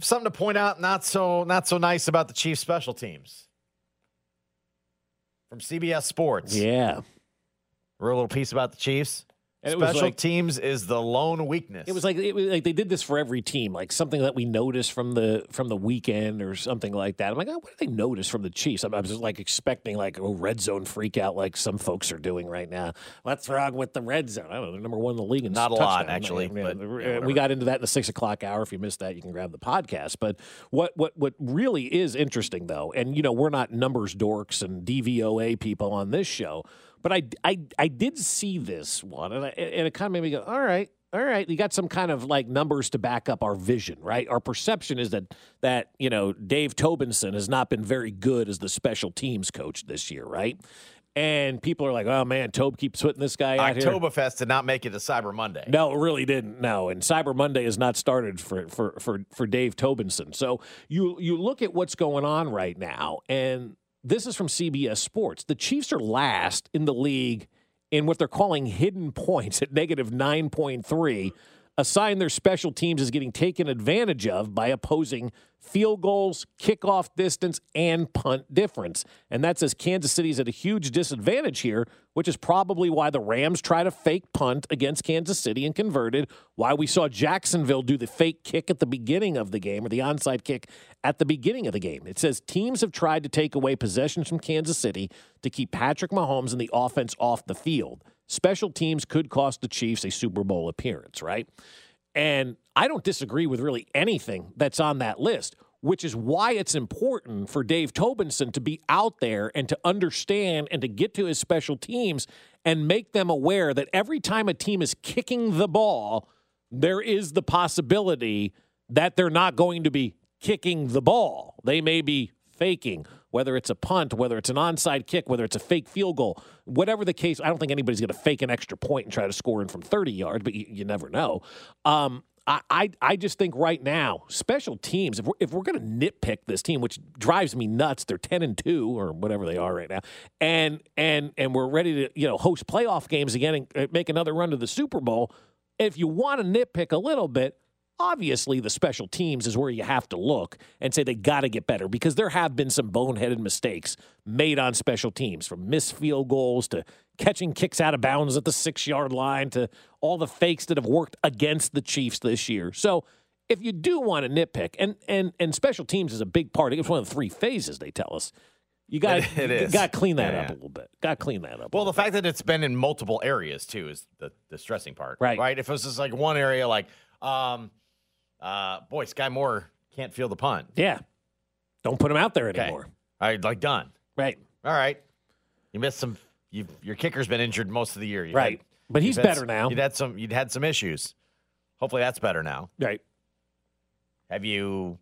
Something to point out not so not so nice about the Chiefs special teams. From CBS Sports. Yeah. Real little piece about the Chiefs. And Special like- teams is the lone weakness. It was like it was like they did this for every team, like something that we noticed from the from the weekend or something like that. I'm like, oh, what did they notice from the Chiefs? I was just like expecting like a red zone freak out, like some folks are doing right now. What's wrong with the red zone? I don't know. They're number one in the league. In Not a lot, actually, but, yeah, we got into that in the six o'clock hour. If you missed that, you can grab the podcast. But what what what really is interesting though, and you know, we're not numbers dorks and DVOA people on this show, but I I I did see this one, and I, and it kind of made me go, all right. All right, you got some kind of like numbers to back up our vision, right? Our perception is that that you know Dave Tobinson has not been very good as the special teams coach this year, right? And people are like, "Oh man, Tobe keeps putting this guy out here." Oktoberfest did not make it to Cyber Monday. No, it really didn't. No, and Cyber Monday has not started for for for for Dave Tobinson. So you you look at what's going on right now, and this is from CBS Sports. The Chiefs are last in the league in what they're calling hidden points at negative nine point three. A sign their special teams is getting taken advantage of by opposing field goals, kickoff distance, and punt difference. And that says Kansas City's at a huge disadvantage here, which is probably why the Rams try to fake punt against Kansas City and converted, why we saw Jacksonville do the fake kick at the beginning of the game or the onside kick at the beginning of the game. It says teams have tried to take away possessions from Kansas City to keep Patrick Mahomes and the offense off the field. Special teams could cost the Chiefs a Super Bowl appearance, right? And I don't disagree with really anything that's on that list, which is why it's important for Dave Tobinson to be out there and to understand and to get to his special teams and make them aware that every time a team is kicking the ball, there is the possibility that they're not going to be kicking the ball. They may be faking, whether it's a punt, whether it's an onside kick, whether it's a fake field goal, whatever the case. I don't think anybody's going to fake an extra point and try to score in from 30 yards, but you, you never know. Um, I, I, I just think right now, special teams, if we're, if we're going to nitpick this team, which drives me nuts, they're 10 and 2 or whatever they are right now, and and and we're ready to you know host playoff games again and uh, make another run to the Super Bowl. If you want to nitpick a little bit, obviously the special teams is where you have to look and say they got to get better because there have been some boneheaded mistakes made on special teams from missed field goals to catching kicks out of bounds at the six yard line to all the fakes that have worked against the Chiefs this year. So if you do want to nitpick, and and and special teams is a big part. It's one of the three phases they tell us. You got is. got to clean that Yeah, up yeah. a little bit. Got to clean that up. Well, the fact that it's been in multiple areas too is the, the stressing part. Right. Right. If it was just like one area, like, um, uh, boy, Skyy Moore can't feel the punt. yeah, don't put him out there Okay. anymore. All right, like done. Right, All right. You missed some. You your kicker's been injured most of the year. You've right. had- but he's better some- now. You'd had some. You'd had some issues. Hopefully that's better now. Right. Have you?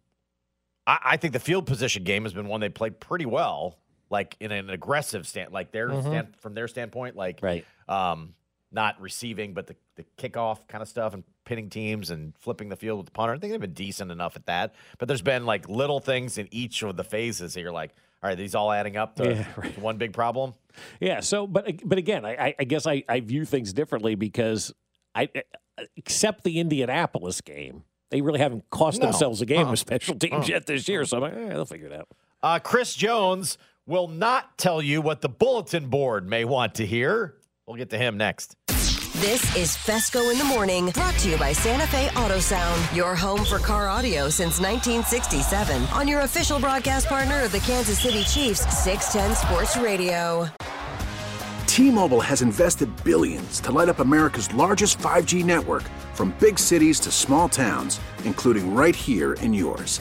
I, I think the field position game has been one they played pretty well, like in an aggressive stand, like their stand from their standpoint, like Mm-hmm. Right. um, not receiving, but the, the kickoff kind of stuff and pinning teams and flipping the field with the punter. I think they've been decent enough at that. But there's been like little things in each of the phases that you're like, all right, these all adding up to, Yeah, right. one big problem. Yeah. So, but but again, I, I- guess I, I view things differently because I, except the Indianapolis game, they really haven't cost No. themselves a game Uh-uh. with special teams Uh-uh. yet this year. So I'm like, eh, they'll figure it out. Uh, Chris Jones will not tell you what the bulletin board may want to hear. We'll get to him next. This is Fescoe in the Morning, brought to you by Santa Fe Auto Sound, your home for car audio since 1967, on your official broadcast partner of the Kansas City Chiefs, 610 Sports Radio. T-Mobile has invested billions to light up America's largest 5G network from big cities to small towns, including right here in yours.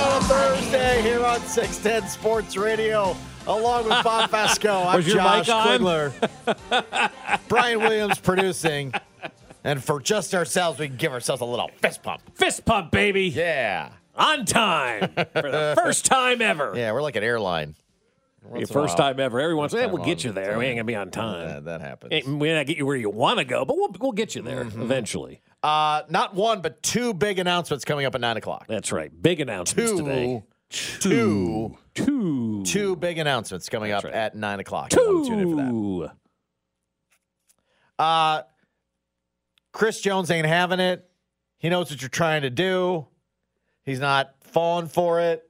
on a Thursday here on 610 Sports Radio, along with Bob Fescoe. I'm your Josh? Klingler. Brian Williams producing. And for just ourselves, we can give ourselves a little fist pump. Fist pump, baby. Yeah. On time for the first time ever. Yeah, we're like an airline. Your Once in a first while. time ever. Everyone's, hey, time we'll get you there. We ain't gonna be on time. That, that happens. Ain't- we may not get you where you want to go, but we'll we'll get you there Mm-hmm. eventually. Uh, not one, but two big announcements coming up at 9 o'clock. That's right. Big announcements Two, today. two, Two. two big announcements coming up right. at 9 o'clock. To tune in for that. Two. Uh, Chris Jones ain't having it. He knows what you're trying to do. He's not falling for it.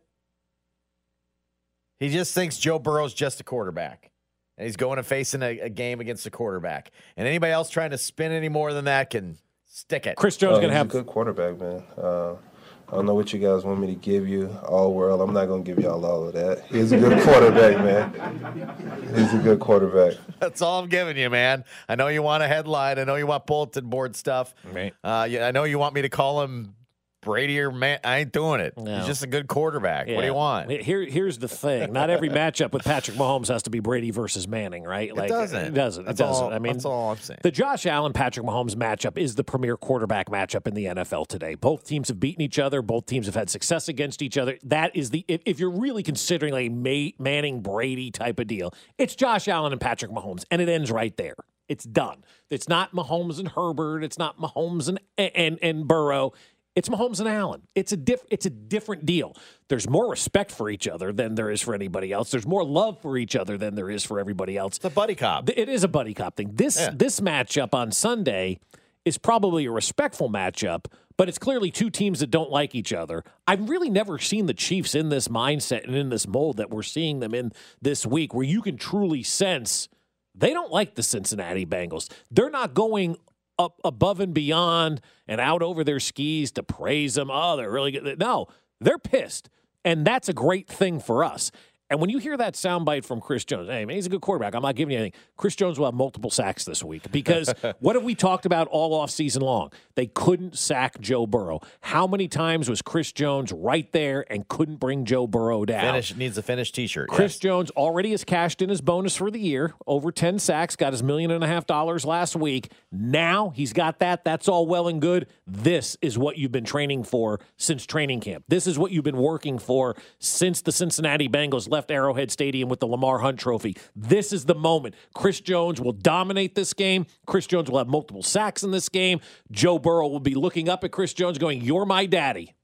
He just thinks Joe Burrow's just a quarterback. And he's going and facing a, a game against a quarterback. And anybody else trying to spin any more than that can stick it. Chris Jones Uh, gonna he's have a good quarterback, man. Uh, I don't know what you guys want me to give you all world. I'm not gonna give y'all all of that. He's a good quarterback, man. He's a good quarterback. That's all I'm giving you, man. I know you want a headline. I know you want bulletin board stuff. Right. Uh, yeah, I know you want me to call him Brady or man. I ain't doing it. No. He's just a good quarterback. What do you want? Here, here's the thing. Not every matchup with Patrick Mahomes has to be Brady versus Manning, right? It doesn't. It doesn't. It doesn't. all- I mean, that's all I'm saying. The Josh Allen Patrick Mahomes matchup is the premier quarterback matchup in the NFL today. Both teams have beaten each other. Both teams have had success against each other. That is the if, if you're really considering a Ma- Manning Brady type of deal, it's Josh Allen and Patrick Mahomes, and it ends right there. It's done. It's not Mahomes and Herbert. It's not Mahomes and and and Burrow. It's Mahomes and Allen. It's a diff, It's a different deal. There's more respect for each other than there is for anybody else. There's more love for each other than there is for everybody else. It's a buddy cop. It is a buddy cop thing. This Yeah. this matchup on Sunday is probably a respectful matchup, but it's clearly two teams that don't like each other. I've really never seen the Chiefs in this mindset and in this mold that we're seeing them in this week, where you can truly sense they don't like the Cincinnati Bengals. They're not going up above and beyond and out over their skis to praise them. Oh, they're really good. No, they're pissed. And that's a great thing for us. And when you hear that soundbite from Chris Jones, hey, man, he's a good quarterback. I'm not giving you anything. Chris Jones will have multiple sacks this week because what have we talked about all off season long? They couldn't sack Joe Burrow. How many times was Chris Jones right there and couldn't bring Joe Burrow down? Finish needs a finished T-shirt. Chris yes. Jones already has cashed in his bonus for the year, over 10 sacks, got his million and a half dollars last week. Now he's got that. That's all well and good. This is what you've been training for since training camp. This is what you've been working for since the Cincinnati Bengals left Arrowhead Stadium with the Lamar Hunt trophy. This is the moment. Chris Jones will dominate this game. Chris Jones will have multiple sacks in this game. Joe Burrow will be looking up at Chris Jones going, You're my daddy.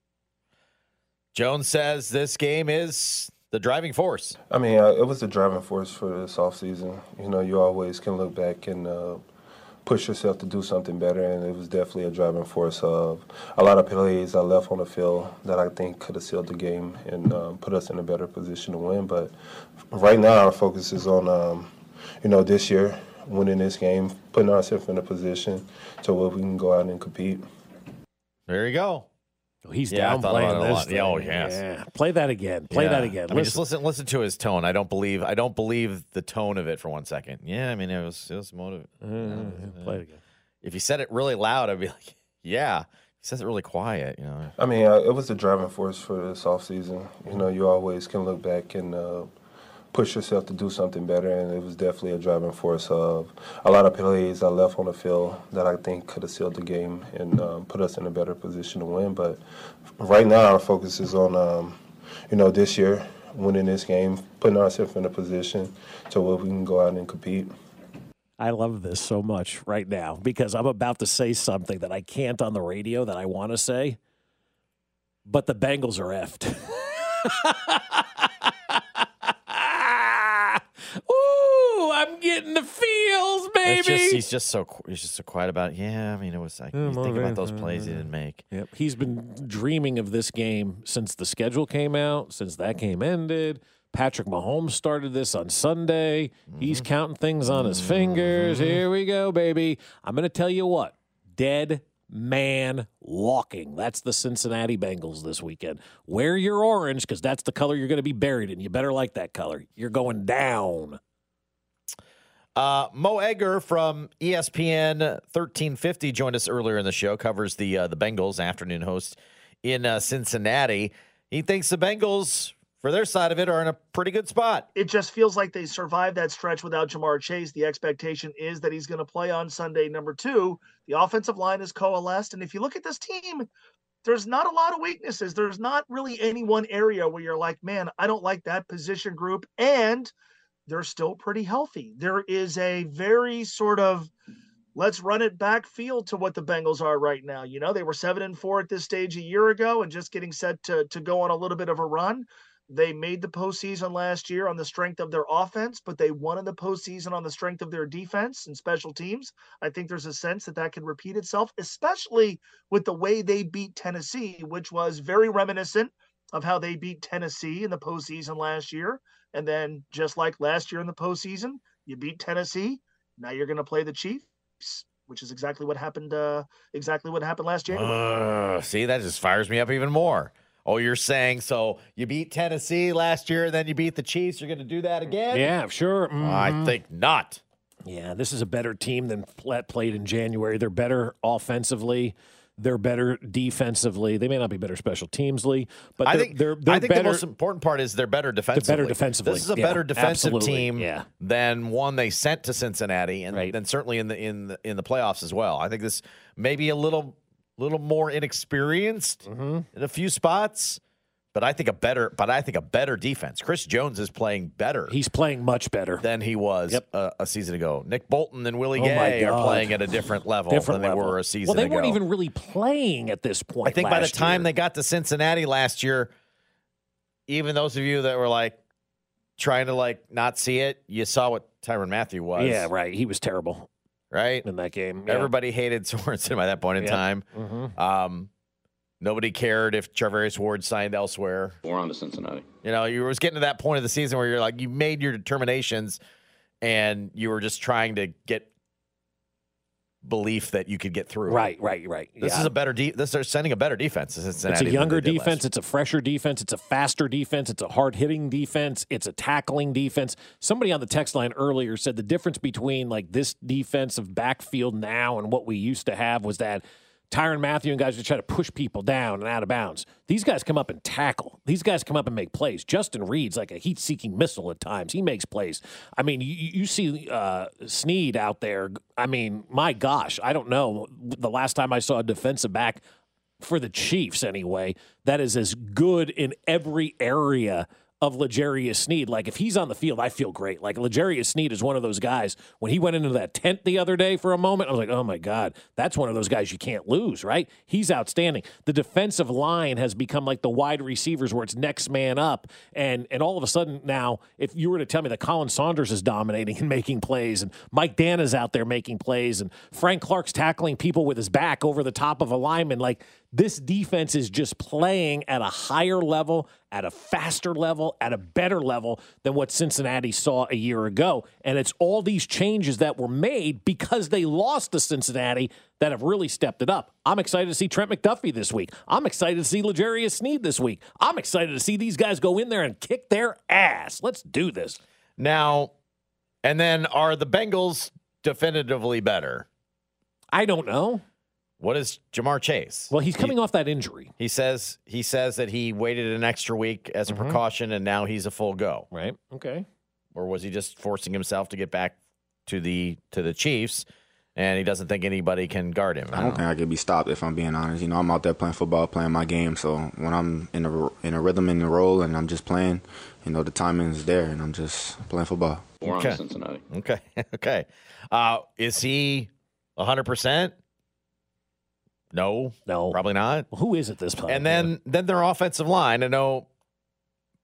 Jones says this game is the driving force. I mean, uh, it was the driving force for this offseason. You know, you always can look back and uh, push yourself to do something better, and it was definitely a driving force of a lot of plays I left on the field that I think could have sealed the game and um, put us in a better position to win. But right now, our focus is on, um, you know, this year, winning this game, putting ourselves in a position to where we can go out and compete. There you go. He's Yeah, I down playing about it a this. lot. Yeah, oh, yes. Yeah. Play that again. Play that Yeah. again. I mean, just Listen. listen, listen to his tone. I don't believe, I don't believe the tone of it for one second. Yeah, I mean, it was, it was motive. Play it again. If he said it really loud, I'd be like, yeah. He says it really quiet, you know. I mean, uh, it was the driving force for this offseason. You know, you always can look back and uh, push yourself to do something better, and it was definitely a driving force of a lot of plays I left on the field that I think could have sealed the game and um, put us in a better position to win. But right now, our focus is on, um, you know, this year, winning this game, putting ourselves in a position to where we can go out and compete. I love this so much right now because I'm about to say something that I can't on the radio that I want to say, but the Bengals are effed. I'm getting the feels, baby. It's just, he's just so he's just so quiet about. It. Yeah, I mean, it was like you think about those plays he didn't make. Yep. He's been dreaming of this game since the schedule came out, since that game ended. Patrick Mahomes started this on Sunday. He's mm-hmm. counting things on his fingers. Mm-hmm. Here we go, baby. I'm going to tell you what dead man walking. That's the Cincinnati Bengals this weekend. Wear your orange because that's the color you're going to be buried in. You better like that color. You're going down. Uh, Mo Egger from ESPN 1350 joined us earlier in the show. Covers the uh, the Bengals afternoon host in uh, Cincinnati. He thinks the Bengals, for their side of it, are in a pretty good spot. it just feels like they survived that stretch without Ja'Marr Chase. The expectation is that he's going to play on Sunday. Number two, the offensive line is coalesced. And if you look at this team, there's not a lot of weaknesses. There's not really any one area where you're like, man, I don't like that position group. And they're still pretty healthy. There is a very sort of let's run it back feel to what the Bengals are right now. You know, they were seven and four at this stage a year ago and just getting set to to go on a little bit of a run. They made the postseason last year on the strength of their offense, but they won in the postseason on the strength of their defense and special teams. I think there's a sense that that can repeat itself, especially with the way they beat Tennessee, which was very reminiscent of how they beat Tennessee in the postseason last year. And then, just like last year in the postseason, you beat Tennessee. Now you're going to play the Chiefs, which is exactly what happened. Uh, exactly what happened last January. Uh, see, that just fires me up even more. Oh, you're saying so you beat Tennessee last year, and then you beat the Chiefs. You're going to do that again? Yeah, sure. I Mhm. think not. Yeah, this is a better team than pl- played in January. They're better offensively. They're better defensively. They may not be better special teamsly, but I they're, think, they're, they're I think better. the most important part is they're better defensively. Better defensively, This is a yeah, better defensive absolutely, team yeah. than one they sent to Cincinnati, and Right. then certainly in the in the, in the playoffs as well. I think this may be a little little more inexperienced Mm-hmm. in a few spots, but I think a better but I think a better defense. Chris Jones is playing better He's playing much better. than he was Yep. a, a season ago. Nick Bolton and Willie Oh Gay are playing at a different level Different than level. they were a season ago. well, they ago. weren't even really playing at this point. I think by the time year. they got to Cincinnati last year, even those of you that were like trying to like not see it, you saw what Tyrann Mathieu was. yeah, right, he was terrible Right? in that game. Yeah. Everybody hated Sorensen by that point in Yeah. time. Mhm. Um, nobody cared if Charvarius Ward signed elsewhere. We're on to Cincinnati. You know, you was getting to that point of the season where you're like, you made your determinations and you were just trying to get belief that you could get through. Right, right, right. This Yeah. is a better de- this they're sending a better defense Cincinnati. It's a younger they last defense. It's a fresher defense. It's a faster defense. It's a hard hitting defense. It's a tackling defense. Somebody on the text line earlier said the difference between like this defensive backfield now and what we used to have was that Tyrann Mathieu and guys just try to push people down and out of bounds. These guys come up and tackle. These guys come up and make plays. Justin Reid's like a heat seeking missile at times. He makes plays. I mean, you, you see uh, Sneed out there. I mean, my gosh, I don't know. The last time I saw a defensive back for the Chiefs anyway, that is as good in every area of L'Jarius Sneed. Like if he's on the field, I feel great. Like L'Jarius Sneed is one of those guys. When he went into that tent the other day for a moment, I was like, oh my God, that's one of those guys you can't lose, right? He's outstanding. The defensive line has become like the wide receivers where it's next man up. And and all of a sudden now, if you were to tell me that Khalen Saunders is dominating and making plays, and Mike Dan is out there making plays, and Frank Clark's tackling people with his back over the top of a lineman, like This defense is just playing at a higher level, at a faster level, at a better level than what Cincinnati saw a year ago. And it's all these changes that were made because they lost to Cincinnati that have really stepped it up. I'm excited to see Trent McDuffie this week. I'm excited to see L'Jarius Sneed this week. I'm excited to see these guys go in there and kick their ass. Let's do this. Now, and then are the Bengals definitively better? I don't know. What is Ja'Marr Chase? Well, he's coming off that injury. He says he says that he waited an extra week as a precaution, and now he's a full go. Right. Okay. Or was he just forcing himself to get back to the to the Chiefs, and he doesn't think anybody can guard him? I don't think I could be stopped if I'm being honest. You know, I'm out there playing football, playing my game. So when I'm in a in a rhythm in the role and I'm just playing, you know, the timing is there, and I'm just playing football. Okay. Cincinnati. Okay. Okay. Uh, is he 100%? No. No. Probably not. Who is it this time? And then then their offensive line. I know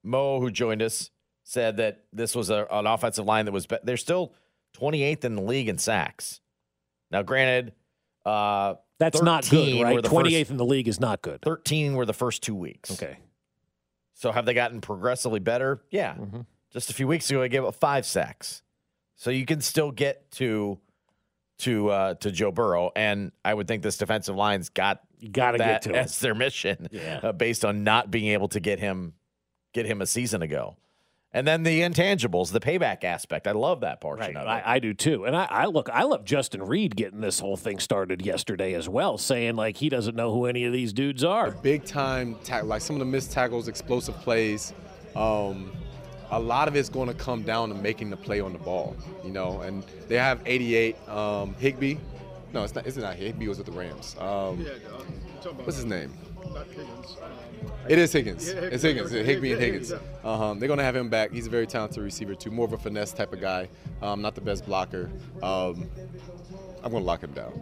Mo, who joined us, said that this was a, an offensive line that was. Be- they're still 28th in the league in sacks. Now, granted, uh, That's not good, right? 28th first- in the league is not good. 13 were the first two weeks. Okay. So have they gotten progressively better? Yeah. Mm-hmm. Just a few weeks ago, I gave up five sacks. So you can still get to to uh, to Joe Burrow, and I would think this defensive line's got got to get to it. as their mission, Yeah. uh, based on not being able to get him get him a season ago. And then the intangibles, the payback aspect. I love that portion Right, of it. I, I do too, and I, I look. I love Justin Reid getting this whole thing started yesterday as well, saying like he doesn't know who any of these dudes are. big time tackle, like some of the missed tackles, explosive plays. Um, a lot of it's going to come down to making the play on the ball, you know. And they have 88 um, Higby. No, it's not. It's not Higby. Was with the Rams. Um, what's his name? It is Higgins. It's Higgins. Higby and Higgins. Um, they're going to have him back. He's a very talented receiver too. More of a finesse type of guy. Um, not the best blocker. Um, I'm going to lock him down.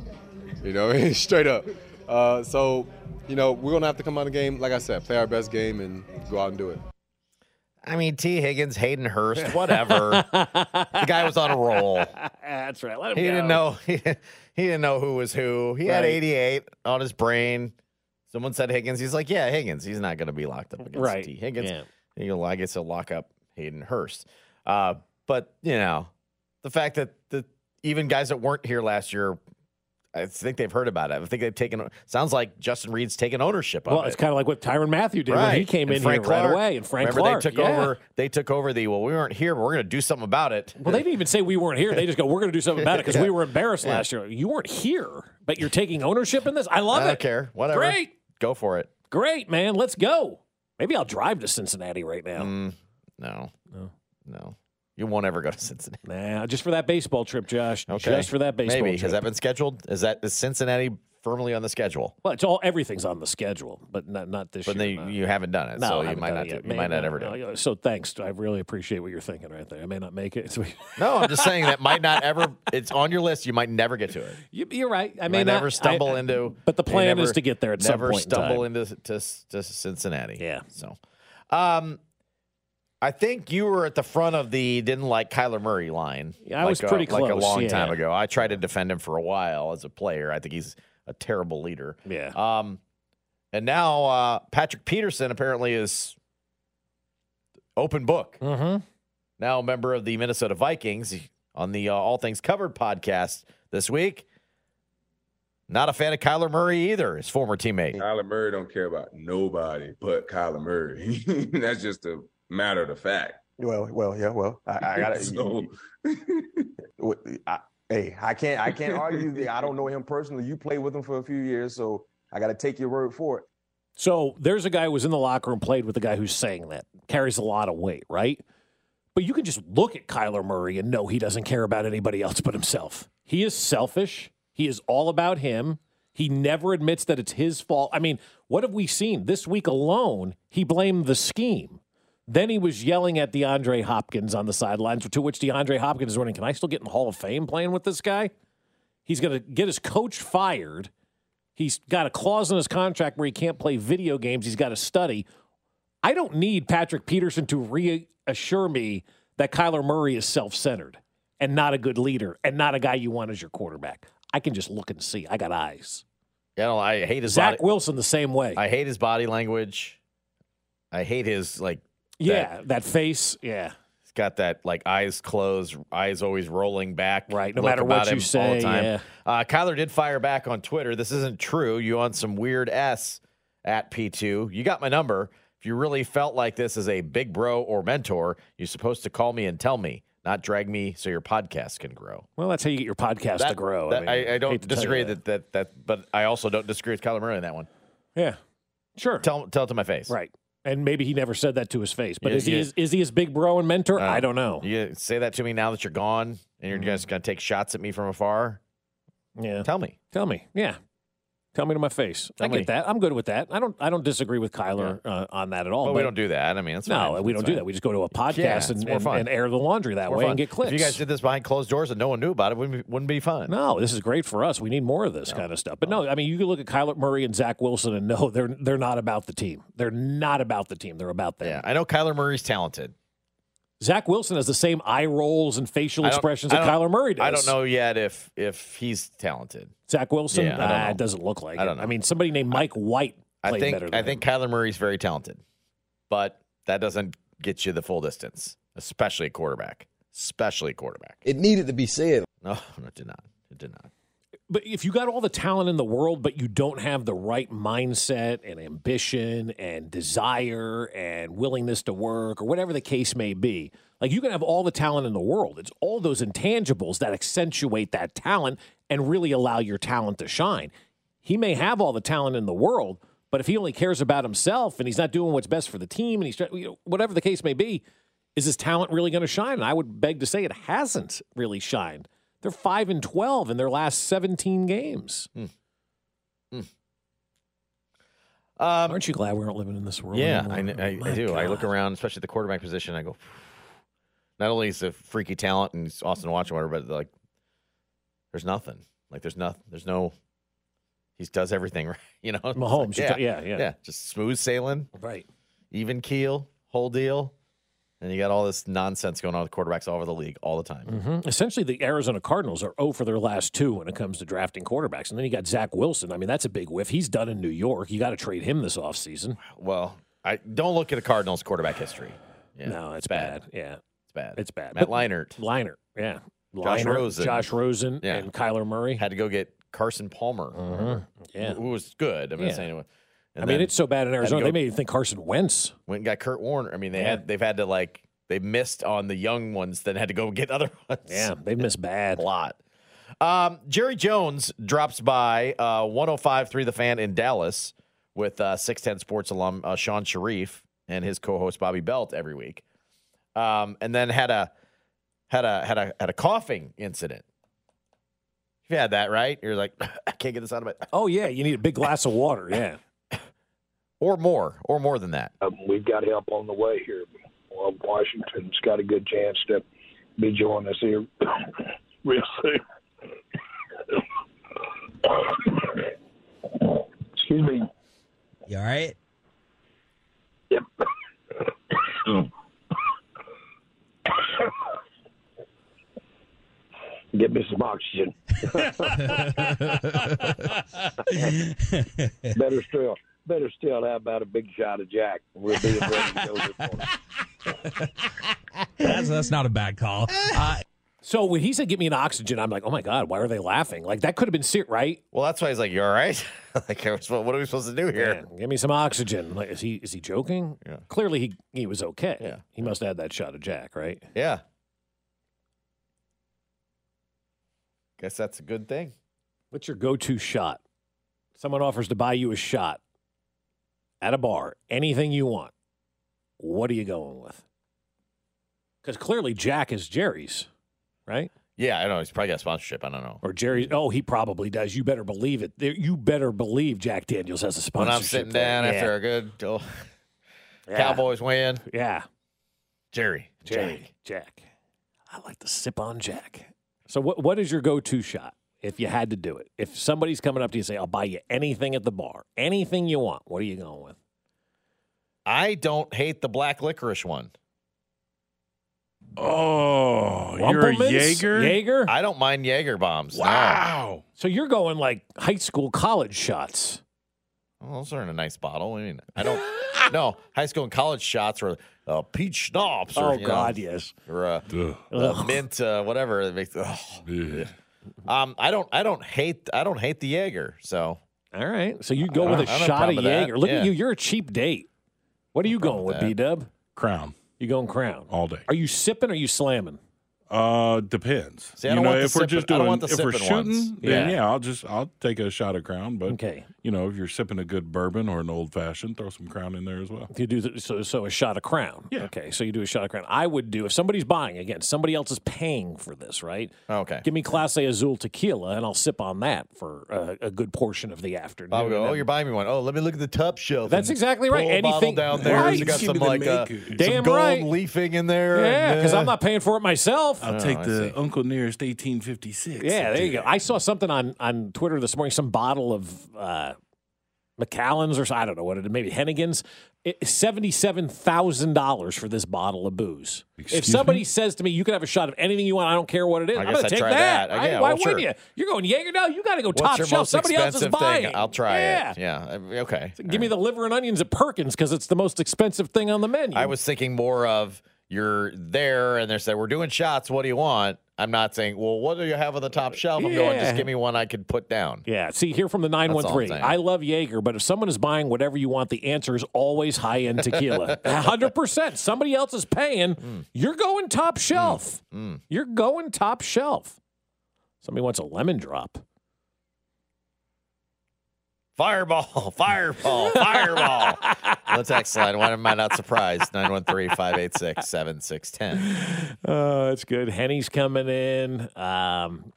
You know, straight up. Uh, so, you know, we're going to have to come out of the game, like I said, play our best game and go out and do it. I mean, Tee Higgins, Hayden Hurst, whatever. the guy was on a roll. That's right. Let him He go. didn't know. He, didn't know who was who. He had 88 on his brain. Someone said Higgins. He's like, yeah, Higgins. He's not going to be locked up against Right. Tee Higgins. Yeah. He'll, I guess he'll lock up Hayden Hurst. Uh, but you know, the fact that the even guys that weren't here last year, I think they've heard about it. I think they've taken. Sounds like Justin Reid's taken ownership of Well, it. it's kind of like what Tyrann Mathieu did when he came And in Frank here right away, and Frank Remember Clark. they took yeah. over. They took over the. Well, we weren't here, but we're going to do something about it. Well, they didn't even say we weren't here. They just go, "We're going to do something about it because Yeah. we were embarrassed Yeah. last year." You weren't here, but you're taking ownership in this. I love I it. don't care. Whatever. Great, Go for it. great, man. Let's go. Maybe I'll drive to Cincinnati right now. Mm, no, No. no. You won't ever go to Cincinnati. Nah, just for that baseball trip, Josh. Okay. Just for that baseball trip. Maybe trip. has that been scheduled? Is that is Cincinnati firmly on the schedule? well, it's all everything's on the schedule, but not not this But year. they, no. you haven't done it, No, so you might not. Do, you May- might not no, ever do. it. So thanks. I really appreciate what you're thinking right there. I may not make it. No, I'm just saying that might not ever. It's on your list. You might never get to it. You, you're right. I may not never stumble I- into. But the plan never- is to get there at some never point. in stumble time. into to, to Cincinnati. Yeah. So, um, I think you were at the front of the didn't like Kyler Murray line. Yeah, I was like a- pretty like a long yeah. time ago. I tried to defend him for a while as a player. I think he's a terrible leader. Yeah. Um, and now uh, Patrick Peterson apparently is open book. Mm-hmm. Now a member of the Minnesota Vikings on the uh, All Things Covered podcast this week. Not a fan of Kyler Murray either, his former teammate. Kyler Murray don't care about nobody but Kyler Murray. That's just a matter of fact. Well, well, yeah, well, I, I got So- to. Hey, I can't, I can't argue. that I don't know him personally. You played with him for a few years, so I got to take your word for it. So there's a guy who was in the locker room, played with the guy who's saying that. Carries a lot of weight, right? But you can just look at Kyler Murray and know he doesn't care about anybody else but himself. He is selfish. He is all about him. He never admits that it's his fault. I mean, what have we seen? This week alone, he blamed the scheme. Then he was yelling at DeAndre Hopkins on the sidelines, to which DeAndre Hopkins is running, Can I still get in the Hall of Fame playing with this guy? He's going to get his coach fired. He's got a clause in his contract where he can't play video games. He's got to study. I don't need Patrick Peterson to reassure me that Kyler Murray is self centered and not a good leader and not a guy you want as your quarterback. I can just look and see. I got eyes. Yeah, no, I hate his Zach body. Wilson the same way. I hate his body language. I hate his like. Yeah, that, face. Yeah. He's got that like eyes closed, eyes always rolling back. Right, no matter about what you him all the time. yeah. Uh, Kyler did fire back on Twitter. This isn't true. You on some weird S at P2. You got my number. If you really felt like this is a big bro or mentor, you're supposed to call me and tell me, not drag me so your podcast can grow. Well, that's how you get your podcast to grow. that- mean, I, I don't to tell you disagree that. That, that but I also don't disagree with Kyler Murray on that one. Yeah, sure. Tell tell it to my face. Right. And maybe he never said that to his face. But Yeah, is he yeah. is, is he his big bro and mentor? Uh, I don't know. You say that to me now that you're gone, and you're just going to take shots at me from afar. Yeah. Tell me. Tell me. Yeah. Tell me to my face. I Tell get me. that. I'm good with that. I don't. I don't disagree with Kyler uh, on that at all. But we don't do that. I mean, it's no, fine. we don't do fine. that. We just go to a podcast Yeah, and, and, and air the laundry that way fun. and get clips. If you guys did this behind closed doors and no one knew about it, wouldn't be, wouldn't be fun. No, this is great for us. We need more of this kind of stuff. But no, I mean, you can look at Kyler Murray and Zach Wilson and know they're they're not about the team. They're not about the team. They're about them. Yeah, I know Kyler Murray's talented. Zach Wilson has the same eye rolls and facial expressions that Kyler Murray does. I don't know yet if if he's talented. Zach Wilson. Yeah, I don't Nah, know. it doesn't look like I don't know. I mean, somebody named Mike White I think better. Than I him. think Kyler Murray's very talented, but that doesn't get you the full distance, especially a quarterback. Especially a quarterback. It needed to be said. No, no, it did not. It did not. But if you got all the talent in the world, but you don't have the right mindset and ambition and desire and willingness to work or whatever the case may be, like you can have all the talent in the world. It's all those intangibles that accentuate that talent and really allow your talent to shine. He may have all the talent in the world, but if he only cares about himself and he's not doing what's best for the team and he's you know, whatever the case may be, is his talent really going to shine? And I would beg to say it hasn't really shined. They're five and twelve in their last seventeen games. Um, Aren't you glad we aren't living in this world? Yeah? I, I, I do. I look around, especially the quarterback position. I go, not only is a freaky talent and he's awesome to watch and whatever, but like, there's nothing. Like, there's nothing. There's no. He does everything right. You know, Mahomes, like, you're yeah, yeah. yeah. Just smooth sailing, right? Even keel, whole deal. And you got all this nonsense going on with quarterbacks all over the league all the time. Mhm. Essentially, the Arizona Cardinals are 0 for their last two when it comes to drafting quarterbacks. And then you got Zach Wilson. I mean, that's a big whiff. He's done in New York. You got to trade him this offseason. Well, I don't look at the Cardinals' quarterback history. Yeah, no, it's bad. Yeah, it's bad. It's bad. Matt Leinart, Leinart, yeah. Josh Rosen, Josh Rosen, Yeah. and Kyler Murray. had to go get Carson Palmer. Mhm. Yeah. who was good. I'm Yeah. not saying. It was, I mean, it's so bad in Arizona. go- They made you think Carson Wentz. went and got Kurt Warner. I mean, they Yeah. had they've had to like they missed on the young ones, then had to go get other ones. Yeah, they missed bad. a lot. Um, Jerry Jones drops by uh, 105.3 The Fan in Dallas with uh, 610 Sports alum uh, Shan Shariff and his co-host Bobby Belt every week, um, and then had a had a had a had a coughing incident. You had that right? You're like, I can't get this out of my Oh, yeah. You need a big glass of water. Yeah. Or more, or more than that. Um, we've got help on the way here. Well, Washington's got a good chance to be joining us here real soon. Excuse me. You all right? Yep. Get me some oxygen. better still, better still, how about a big shot of Jack? We'll be ready to go this morning. That's that's not a bad call. Uh, So when he said, "Get me an oxygen," I'm like, "Oh my god, why are they laughing?" Like that could have been ser- right. Well, that's why he's like, "You all right?" like, what are we supposed to do here? Yeah, give me some oxygen. Like, is he is he joking? Yeah. Clearly, he he was okay. Yeah. He must have had that shot of Jack, right? Yeah. Guess that's a good thing. What's your go-to shot? Someone offers to buy you a shot at a bar, anything you want. What are you going with? Because clearly Jack is Jerry's, right? Yeah, I don't know. He's probably got a sponsorship. I don't know. Or Jerry's. Oh, he probably does. You better believe it. You better believe Jack Daniels has a When sponsorship. I'm sitting there. down Yeah. after a good oh, Yeah. Cowboys win, Yeah. Jerry, Jerry, Jack. I like to sip on Jack. So what what is your go-to shot if you had to do it? If somebody's coming up to you and say, "I'll buy you anything at the bar, anything you want," what are you going with? I don't hate the black licorice one. Oh, you're a Rumplemans? Jaeger? Jaeger? I don't mind Jaeger bombs. no. Wow. So you're going like high school, college shots. Well, those are in a nice bottle. I mean, I don't. no, high school and college shots or uh, peach schnapps. Or, Oh, you know, God, yes. Or uh, Ugh. uh, mint, uh, whatever. It makes, ugh. Yeah. Um, I don't. I don't hate. I don't hate the Jaeger. So All right. So you go with a don't have a shot problem of with that. Jaeger. Look Yeah. at you. You're a cheap date. What are you going with, with B Dub? Crown You going Crown? all day. Are you sipping or are you slamming? Uh, depends. See, I you don't know, want the if we're sipping- just I don't doing, want the if we're shooting, ones. then Yeah. yeah. I'll just I'll take a shot of Crown. But Okay. you know, if you're sipping a good bourbon or an old fashioned, throw some Crown in there as well. You do the, so so a shot of Crown. Yeah. Okay. So you do a shot of Crown. I would do if somebody's buying again. Somebody else is paying for this, right? okay. Give me Clase Azul tequila, and I'll sip on that for a, a good portion of the afternoon. I'll go. Oh, you're buying me one. Oh, let me look at the top shelf. That's exactly right. pull a bottle Anything- down there. Right. It's got Give some like uh, maker. some gold right. leafing in there. yeah, because uh, I'm not paying for it myself. I'll Oh, take I the. Uncle Nearest 1856. Yeah, there you go. I saw something on on Twitter this morning. Some bottle of uh, Macallan's or so- I don't know what it is. Maybe Hennigan's. Seventy seven thousand dollars for this bottle of booze. if somebody me? says to me, "You can have a shot of anything you want," I don't care what it is. I I'm gonna take try that. that. right? Yeah, Why well, wouldn't you? You're going Jaeger now. You got to go What's top shelf. Somebody else is expensive buying. I'll try yeah. it. Yeah. I- Okay. Give me the liver and onions at Perkins because it's the most expensive thing on the menu. I was thinking more of you're there and they're saying we're doing shots. What do you want? I'm not saying, well, what do you have on the top shelf? I'm going, just give me one I could put down. Yeah. See, here from the 913. I love Jaeger, but if someone is buying whatever you want, the answer is always high end tequila. 100%. Somebody else is paying. Mm. You're going top shelf. You're going top shelf. Somebody wants a lemon drop. Fireball, fireball, fireball. the text line, why am I not surprised? 913 586 7610. Oh, that's good. Henny's coming in. Um,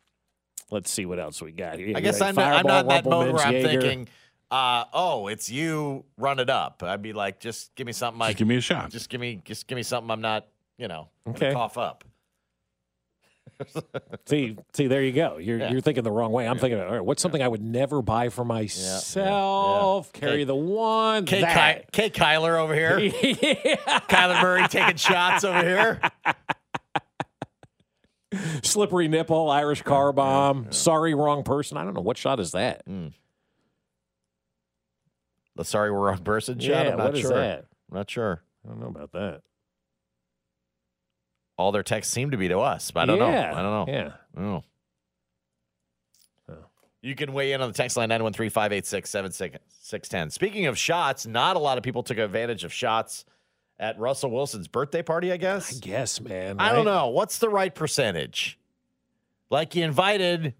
let's see what else we got here. I guess Right, I'm not, I'm not in that Fireball, mode where I'm Jaeger. thinking, uh, oh, it's you, run it up. I'd be like, just give me something like, Just give me a shot. just give me, just give me something I'm not, you know, Okay. cough up. See, see, there you go. You're Yeah. you're thinking the wrong way. I'm thinking, all right, what's something I would never buy for myself? Carry Hey. the one. K, that. Ky- K Kyler over here. yeah. Kyler Murray taking shots over here. Slippery nipple, Irish car bomb. Sorry, wrong person. I don't know what shot is that. Hmm. The sorry we're wrong person shot. Yeah, I'm not what is sure. that? I'm not sure. I don't know about that. All their texts seem to be to us, but I don't Yeah, know. I don't know. Yeah. Know. You can weigh in on the text line 913 586 7610. Speaking of shots, not a lot of people took advantage of shots at Russell Wilson's birthday party, I guess. I guess, man. I don't know. What's the right percentage? Like you invited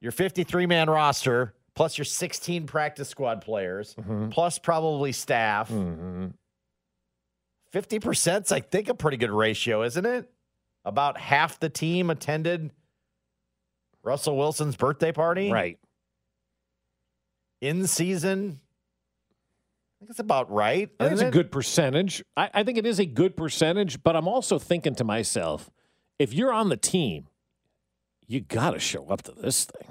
your 53 man roster, plus your 16 practice squad players, Mm-hmm. plus probably staff. 50% is, I think, a pretty good ratio, isn't it? About half the team attended Russell Wilson's birthday party. Right. In season. I think it's about right. I think it's isn't a good percentage. I, I think it is a good percentage, but I'm also thinking to myself, if you're on the team, you got to show up to this thing.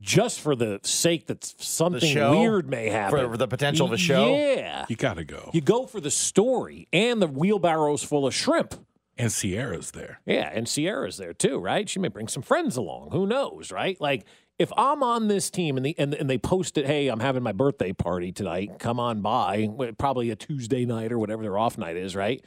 Just for the sake that something show? weird may happen. For the potential of a show? Yeah. You got to go. You go for the story and the wheelbarrows full of shrimp. And Ciara's there. Yeah, and Ciara's there too, right? She may bring some friends along. Who knows, right? Like if I'm on this team and the and, and they post it, hey, I'm having my birthday party tonight. Come on by. Probably a Tuesday night or whatever their off night is, right?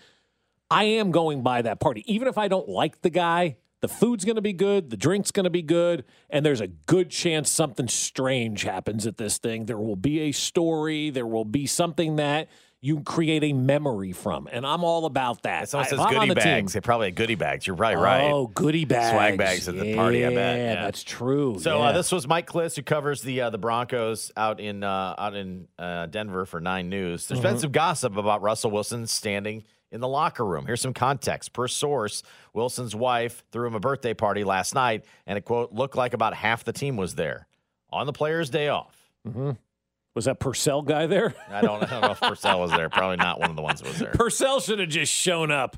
I am going by that party, even if I don't like the guy. The food's going to be good, the drink's going to be good, and there's a good chance something strange happens at this thing. There will be a story, there will be something that you create a memory from, and I'm all about that. Someone says if I'm on goodie the team- bags. They probably had goodie bags. You're probably right. Oh, goodie bags. Swag bags at the party, I bet. Yeah, Yeah. that's true. So yeah. uh, this was Mike Klis, who covers the uh, the Broncos out in uh, out in uh, Denver for Nine News. There's Mm-hmm. been some gossip about Russell Wilson standing in the locker room. Here's some context. Per source, Wilson's wife threw him a birthday party last night, and it quote looked like about half the team was there on the player's day off. Mm-hmm. Was that Purcell guy there? I don't, I don't know if Purcell was there. Probably not one of the ones that was there. Purcell should have just shown up.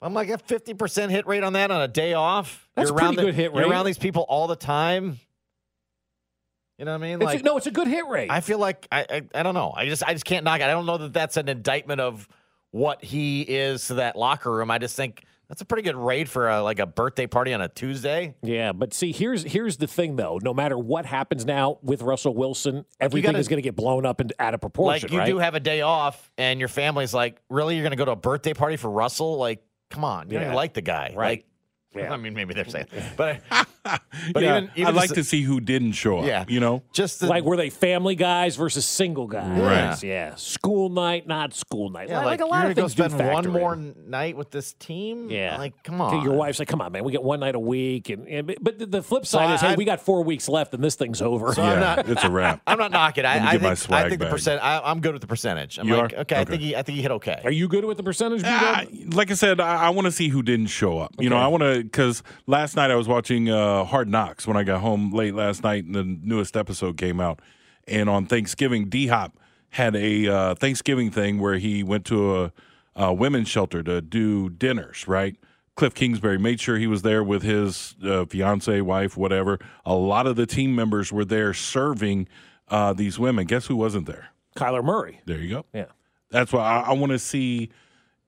I'm like a 50% hit rate on that on a day off. That's you're around pretty the- good hit rate. You're around these people all the time. You know what I mean? It's Like a, no, it's a good hit rate. I feel like I, I I don't know. I just I just can't knock it. I don't know that that's an indictment of what he is to that locker room, I just think that's a pretty good rate for a, like a birthday party on a Tuesday. Yeah, but see, here's here's the thing though. No matter what happens now with Russell Wilson, everything gotta- is going to get blown up and out of proportion. like you right? do have a day off, and your family's like, really, you're going to go to a birthday party for Russell? Like, come on, you don't even like the guy, Right. Like, I mean, maybe they're saying, but but yeah, even, even I'd like just- to see who didn't show up. Yeah. You know? just the, like were they family guys versus single guys? Right. Yeah. School night, not school night. yeah, like, like, a lot you're of gonna things go spend one factor in. more night with this team. Yeah. like come on, Your wife's like, "Come on, man, we get one night a week," and, and but the- the flip So side is, I- hey, I- we got four weeks left, and this thing's over. So I'm Yeah, not. it's a wrap. I'm not knocking. Let I, I think, I think the percent. I, I'm good with the percentage. I'm You like, are? okay, I think he, I think he hit okay. Are you good with the percentage? Ah, like I said, I, I want to see who didn't show up. You know, I want to because last night I was watching uh, Hard Knocks when I got home late last night, and the newest episode came out. And on Thanksgiving, D Hop had a uh, Thanksgiving thing where he went to a, a women's shelter to do dinners. Right, Kliff Kingsbury made sure he was there with his uh, fiance, wife, whatever. A lot of the team members were there serving uh, these women. Guess who wasn't there? Kyler Murray. There you go. Yeah. That's why I, I want to see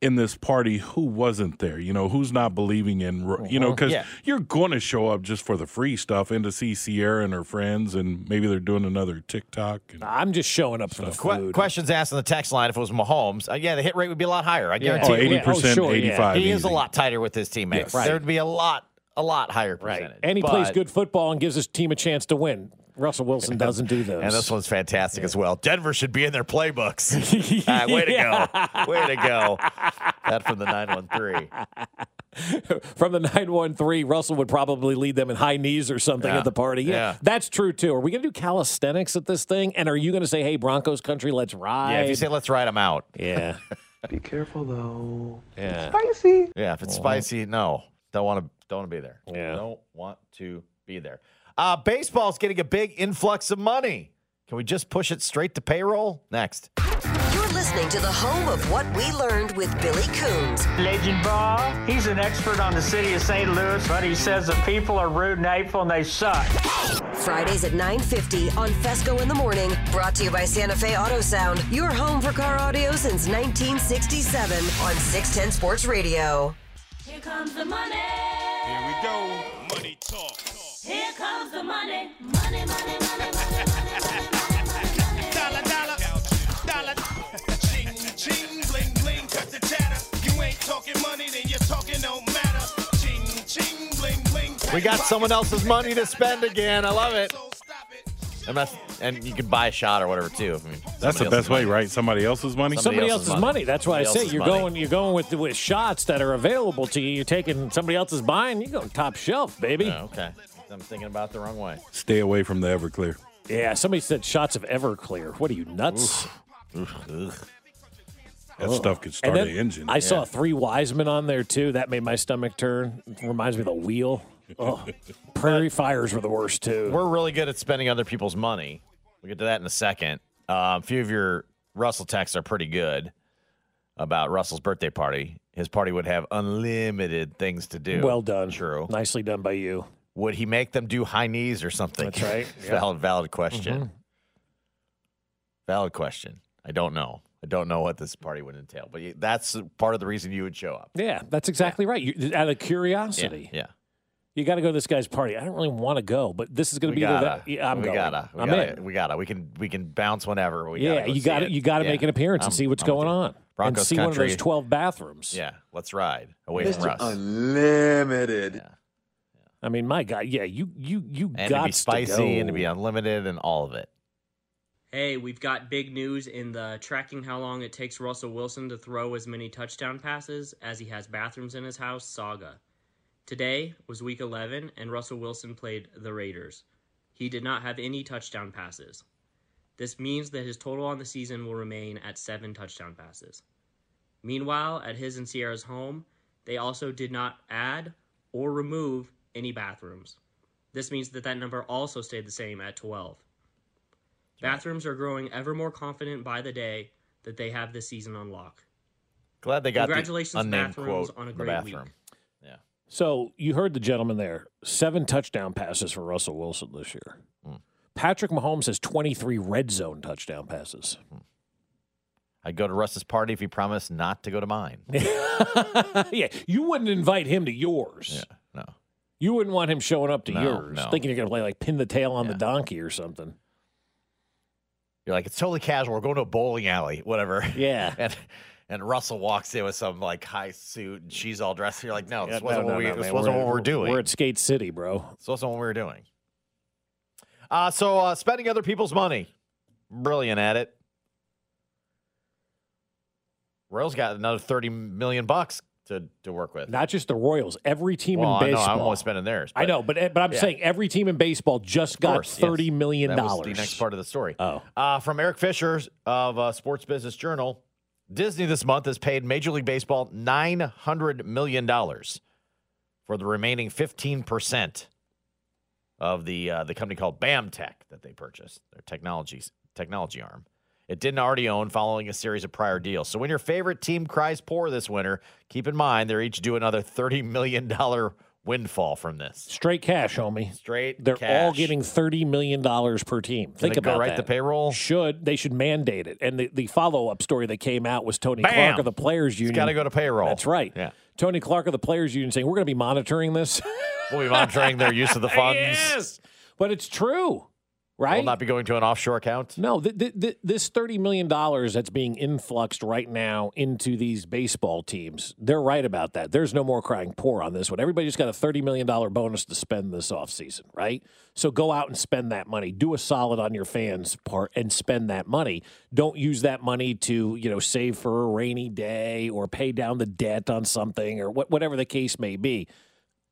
in this party who wasn't there. You know, who's not believing in, you know, because Yeah. you're going to show up just for the free stuff and to see Ciara and her friends, and maybe they're doing another TikTok. And, I'm just showing up for the Que- food. questions asked on the text line. If it was Mahomes, uh, yeah, the hit rate would be a lot higher. I Yeah. guarantee. oh, you. 80%, Yeah. Oh, sure, yeah. 85. He is a lot tighter with his teammates. Yes. Right. There would be a lot, a lot higher percentage. Right. And he plays good football and gives his team a chance to win. Russell Wilson doesn't do those. And this one's fantastic as well. Denver should be in their playbooks. Ah, way to go. Way to go. That from the 913. From the 913, Russell would probably lead them in high knees or something Yeah. at the party. Yeah, Yeah. that's true too. Are we going to do calisthenics at this thing? And are you going to say, hey, Broncos country, let's ride? Yeah, if you say let's ride him out. yeah. Be careful though. Yeah. Spicy. Yeah, if it's spicy, no. Don't want to don't want to be there. Yeah. Don't want to be there. Uh baseball's getting a big influx of money. Can we just push it straight to payroll? Next. You're listening to the home of what we learned with Billy Coons. Legend Bob, he's an expert on the city of St. Louis, but he says the people are rude and hateful and they suck. Fridays at 9.50 on Fescoe in the Morning. Brought to you by Santa Fe Auto Sound. Your home for car audio since 1967 on 610 Sports Radio. Here comes the money. Here we go. Money comes the money. Money, money, money, money, money, money, money. Dollar, dollar, dollar. Ching, ching, bling, bling, cut the chatter. You ain't talking money, then you're talking no matter. Ching, ching, bling, bling. We got someone else's money to spend again. I love it. And, that's, and you can buy a shot or whatever too. I mean, That's the best way, money. right? Somebody else's money. Somebody, else's, money. That's why I say you're money. going. You're going with with shots that are available to you. You're taking somebody else's buying. You go top shelf, baby. Yeah, okay. I'm thinking about it the wrong way. Stay away from the Everclear. Yeah, somebody said shots of Everclear. What are you nuts? That Oh. stuff could start then an engine. I saw three Wise Men on there too. That made my stomach turn. Reminds me of the wheel. Oh, prairie fires were the worst too. We're really good at spending other people's money. We'll get to that in a second. Uh, a few of your Russell texts are pretty good about Russell's birthday party. His party would have unlimited things to do. Well done. True. Nicely done by you. Would he make them do high knees or something? That's right. Yeah. valid, valid question. Mhm. Valid question. I don't know. I don't know what this party would entail, but that's part of the reason you would show up. Yeah, that's exactly right. You, out of curiosity, Yeah. you got to go to this guy's party. I don't really want to go, but this is going to be gotta. the. Yeah, I'm we going. gotta. We I'm gotta. in. We gotta. We can. We can bounce whenever. We yeah, gotta go you got to. You got to Yeah. make an appearance and I'm- see what's I'm going you. on, and Broncos see one of country. those twelve bathrooms. Yeah, let's ride away from Mr. Russ. Unlimited. I mean, my God, yeah, you you you and got to be spicy and to be unlimited and all of it. Hey, we've got big news in the tracking how long it takes Russell Wilson to throw as many touchdown passes as he has bathrooms in his house saga. Today was week 11, and Russell Wilson played the Raiders. He did not have any touchdown passes. This means that his total on the season will remain at seven touchdown passes. Meanwhile, at his and Ciara's home, they also did not add or remove any bathrooms. This means that that number also stayed the same at 12. Bathrooms are growing ever more confident by the day that they have this season on lock. Glad they got Congratulations, the unnamed bathrooms, quote on a in great bathroom. week. Yeah. So you heard the gentleman there. Seven touchdown passes for Russell Wilson this year. Hmm. Patrick Mahomes has 23 red zone touchdown passes. I'd go to Russ's party if he promised not to go to mine. yeah, you wouldn't invite him to yours. Yeah, no. You wouldn't want him showing up to No, yours, no. thinking you're going to play like pin the tail on the donkey or something. You're like, it's totally casual. We're going to a bowling alley, whatever. Yeah. and and Russell walks in with some like high suit and she's all dressed. You're like, no, this Yeah, wasn't no, what we this man. wasn't we're, we're doing. We're at Skate City, bro. This wasn't what we were doing. Uh, so uh, spending other people's money, brilliant at it. Royals got another thirty million bucks to to work with. Not just the Royals, every team Well, in know, baseball. I'm only spending theirs. I know, but but I'm yeah. saying every team in baseball just got course, yes. thirty million That was dollars. the next part of the story. Oh. Uh, from Eric Fisher of uh, Sports Business Journal, Disney this month has paid Major League Baseball nine hundred million dollars for the remaining fifteen percent of the uh, the company called BAMTech that they purchased, their technologies technology arm. It didn't already own following a series of prior deals. So when your favorite team cries poor this winter, keep in mind they're each due another thirty million dollar windfall from this. Straight cash, homie. Straight. They're all getting thirty million dollars per team. Think it go about right that. to payroll? Should they should mandate it? And the, the follow up story that came out was Tony Bam! Clark of the Players Union. It's got to go to payroll. That's right. Yeah. Tony Clark of the Players Union saying we're going to be monitoring this. We'll be monitoring their use of the funds. yes, but it's true, right? Will not be going to an offshore account. No, th- th- th- this thirty million dollars that's being influxed right now into these baseball teams, they're right about that. There's no more crying poor on this one. Everybody just got a thirty million dollar bonus to spend this offseason, right? So go out and spend that money. Do a solid on your fans' part and spend that money. Don't use that money to you know save for a rainy day or pay down the debt on something or what, whatever the case may be.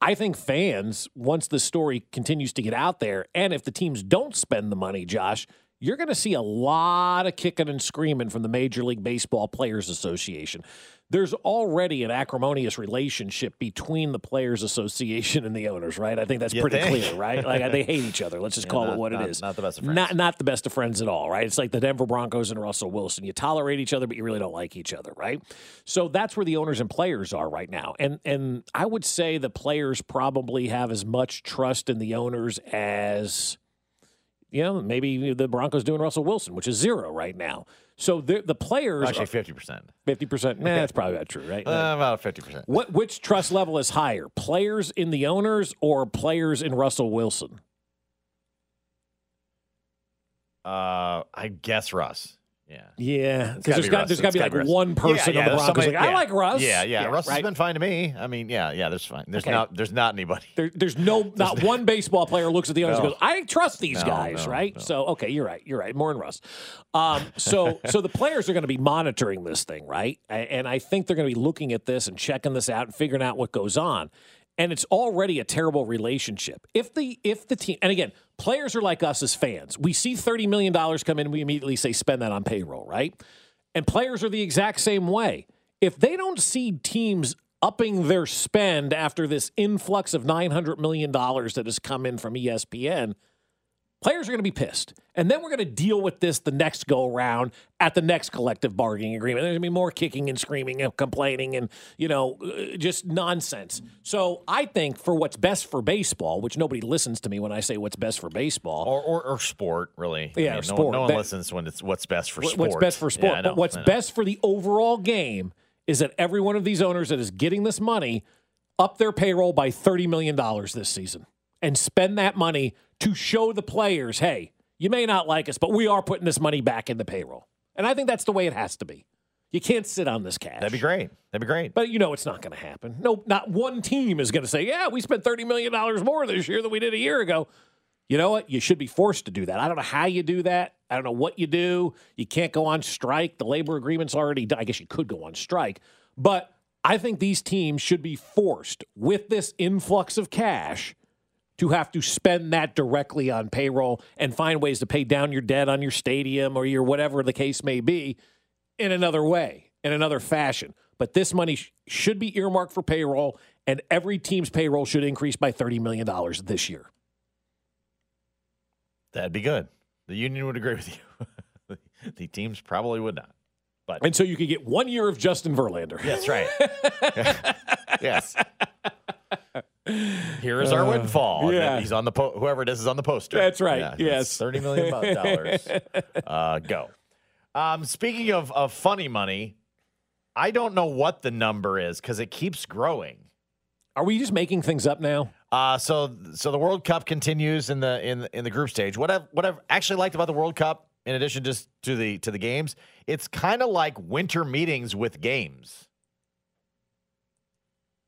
I think fans, once the story continues to get out there, and if the teams don't spend the money, Josh, you're going to see a lot of kicking and screaming from the Major League Baseball Players Association. There's already an acrimonious relationship between the Players Association and the owners, right? I think that's You pretty think? clear, right? Like they hate each other. Let's just Yeah, call not- it what not- it is. not the best of friends. Not not the best of friends at all, right? It's like the Denver Broncos and Russell Wilson. You tolerate each other, but you really don't like each other, right? So that's where the owners and players are right now. And and I would say the players probably have as much trust in the owners as you know, maybe the Broncos doing Russell Wilson, which is zero right now. So the the players Actually, fifty percent. fifty percent. Nah, that's probably not true, right? Uh, about fifty percent. What which trust level is higher? Players in the owners or players in Russell Wilson? Uh, I guess Russ. Yeah. Yeah, because there's got there's got to be like be one person Yeah, on the Broncos. somebody- like, I like Russ. Yeah, yeah. Russ right? has been fine to me. I mean, yeah, yeah. There's fine. There's Okay. not. There's not anybody. There, there's no not one baseball player looks at the owners No. and goes, "I trust these No, guys." right? So okay, you're right. You're right. More than Russ. Um, so so the players are going to be monitoring this thing, right? And I think they're going to be looking at this and checking this out and figuring out what goes on. And it's already a terrible relationship. If the if the team and again, players are like us as fans. We see thirty million dollars come in, we immediately say spend that on payroll, right? And players are the exact same way. If they don't see teams upping their spend after this influx of $900 million that has come in from ESPN, players are going to be pissed. And then we're going to deal with this the next go around at the next collective bargaining agreement. There's going to be more kicking and screaming and complaining and, you know, uh, just nonsense. So I think for what's best for baseball, which nobody listens to me when I say what's best for baseball. Or, or, or sport, really. Yeah, I mean, no, sport. No one Be- listens when it's what's best for sport. What's best for sport. Yeah, know, but what's best for the overall game is that every one of these owners that is getting this money up their payroll by $30 million this season and spend that money to show the players, hey, you may not like us, but we are putting this money back in the payroll. And I think that's the way it has to be. You can't sit on this cash. That'd be great. That'd be great. But you know it's not going to happen. No, not one team is going to say, "Yeah, we spent thirty million dollars more this year than we did a year ago." You know what? You should be forced to do that. I don't know how you do that. I don't know what you do. You can't go on strike. The labor agreement's already done. I guess you could go on strike, but I think these teams should be forced with this influx of cash to have to spend that directly on payroll and find ways to pay down your debt on your stadium or your whatever the case may be in another way, in another fashion. But this money sh- should be earmarked for payroll, and every team's payroll should increase by $30 million this year. That'd be good. The union would agree with you. the teams probably would not. But And so you could get one year of Justin Verlander. That's right. yes. Here is our Uh, windfall. Yeah. He's on the po- whoever it is is on the poster. That's right, Yeah, yes. Thirty million dollars. uh, go. Um, speaking of, of funny money, I don't know what the number is because it keeps growing. Are we just making things up now? Uh, so so the World Cup continues in the in in the group stage. What I've what I've actually liked about the World Cup, in addition just to the to the games, it's kind of like winter meetings with games.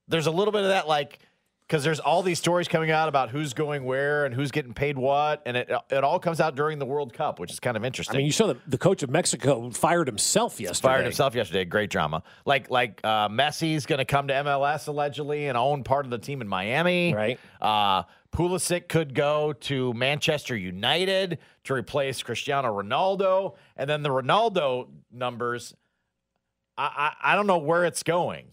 There's a little bit of that, like because there's all these stories coming out about who's going where and who's getting paid what, and it it all comes out during the World Cup, which is kind of interesting. I mean, you saw the, the coach of Mexico fired himself yesterday. Fired himself yesterday. Great drama. Like like uh, Messi's going to come to MLS allegedly and own part of the team in Miami. Right. Uh, Pulisic could go to Manchester United to replace Cristiano Ronaldo, and then the Ronaldo numbers. I, I, I don't know where it's going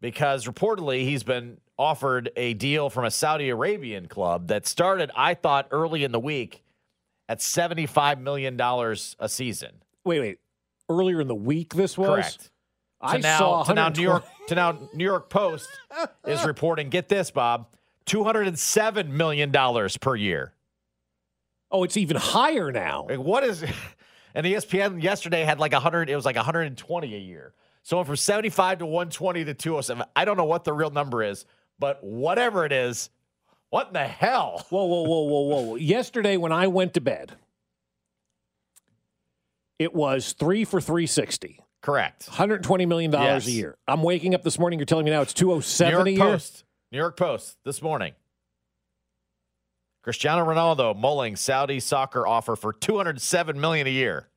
because reportedly he's been offered a deal from a Saudi Arabian club that started, I thought, early in the week at $75 million a season. Wait, wait. Earlier in the week, this was Correct. To I now, saw to now New York to now New York Post is reporting. Get this, Bob, two hundred and seven million dollars per year. Oh, it's even higher now. Like, what is? And ESPN yesterday had like hundred. It was like one hundred and twenty a year. So from seventy five to one twenty to two hundred seven. I don't know what the real number is, but whatever it is, what in the hell? Whoa, whoa, whoa, whoa, whoa! Yesterday when I went to bed, it was three for three sixty. Correct. Hundred twenty million dollars a year. I'm waking up this morning. You're telling me now it's two oh New York a year. Post. New York Post this morning. Cristiano Ronaldo mulling Saudi soccer offer for 207 million a year.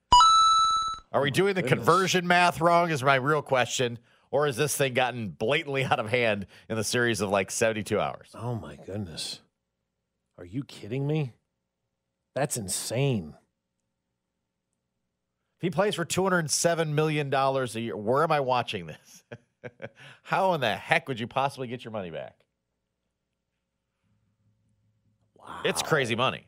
Are we oh doing the conversion math wrong? Is my real question, or has this thing gotten blatantly out of hand in the series of like 72 hours? Oh my goodness! Are you kidding me? That's insane. If he plays for 207 million dollars a year, where am I watching this? How in the heck would you possibly get your money back? Wow. It's crazy money.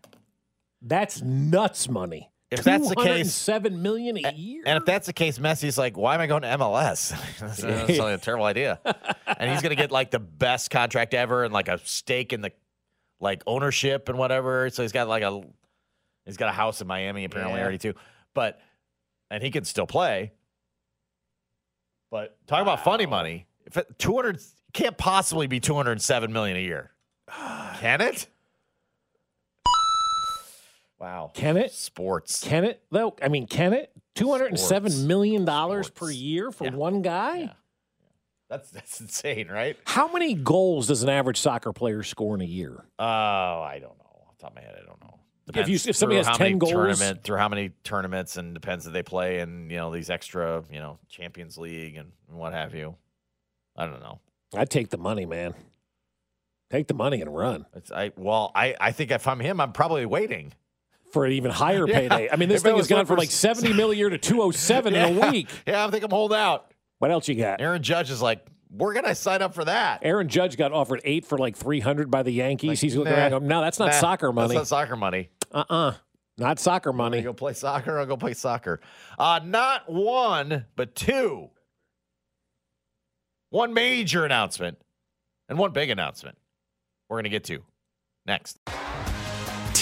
That's nuts money. If that's the case, seven million a year. And if that's the case, Messi's like, why am I going to MLS? that's, uh, that's a terrible idea. and he's going to get like the best contract ever and like a stake in the like ownership and whatever. So he's got like a he's got a house in Miami apparently Yeah. already too. But and he can still play. But talk about funny money. If it, 200 can't possibly be 207 million a year. Can it? Wow. Can it? Sports. Can it though? I mean, can it? Two hundred and seven million dollars per year for one guy. Yeah. That's that's insane, right? How many goals does an average soccer player score in a year? Oh, I don't know. Off the top of my head, I don't know. If you- if somebody has how many 10 goals- tournament, through how many tournaments, and depends that they play and you know these extra you know Champions League and what have you. I don't know. I'd take the money, man. Take the money and run It's I well, I I think if I'm him, I'm probably waiting. For an even higher Yeah. payday. I mean, this If thing has gone from like seventy mil a year to two oh seven in a week. Yeah, I think I'm holding out. What else you got? Aaron Judge is like, we're gonna sign up for that. Aaron Judge got offered eight for like three hundred by the Yankees. Like, He's looking nah, around. Going, no, that's not nah, soccer money. That's not soccer money. Uh uh not soccer money. go play soccer. I'll go play soccer. Uh, not one, but two. One major announcement and one big announcement. We're gonna get to next.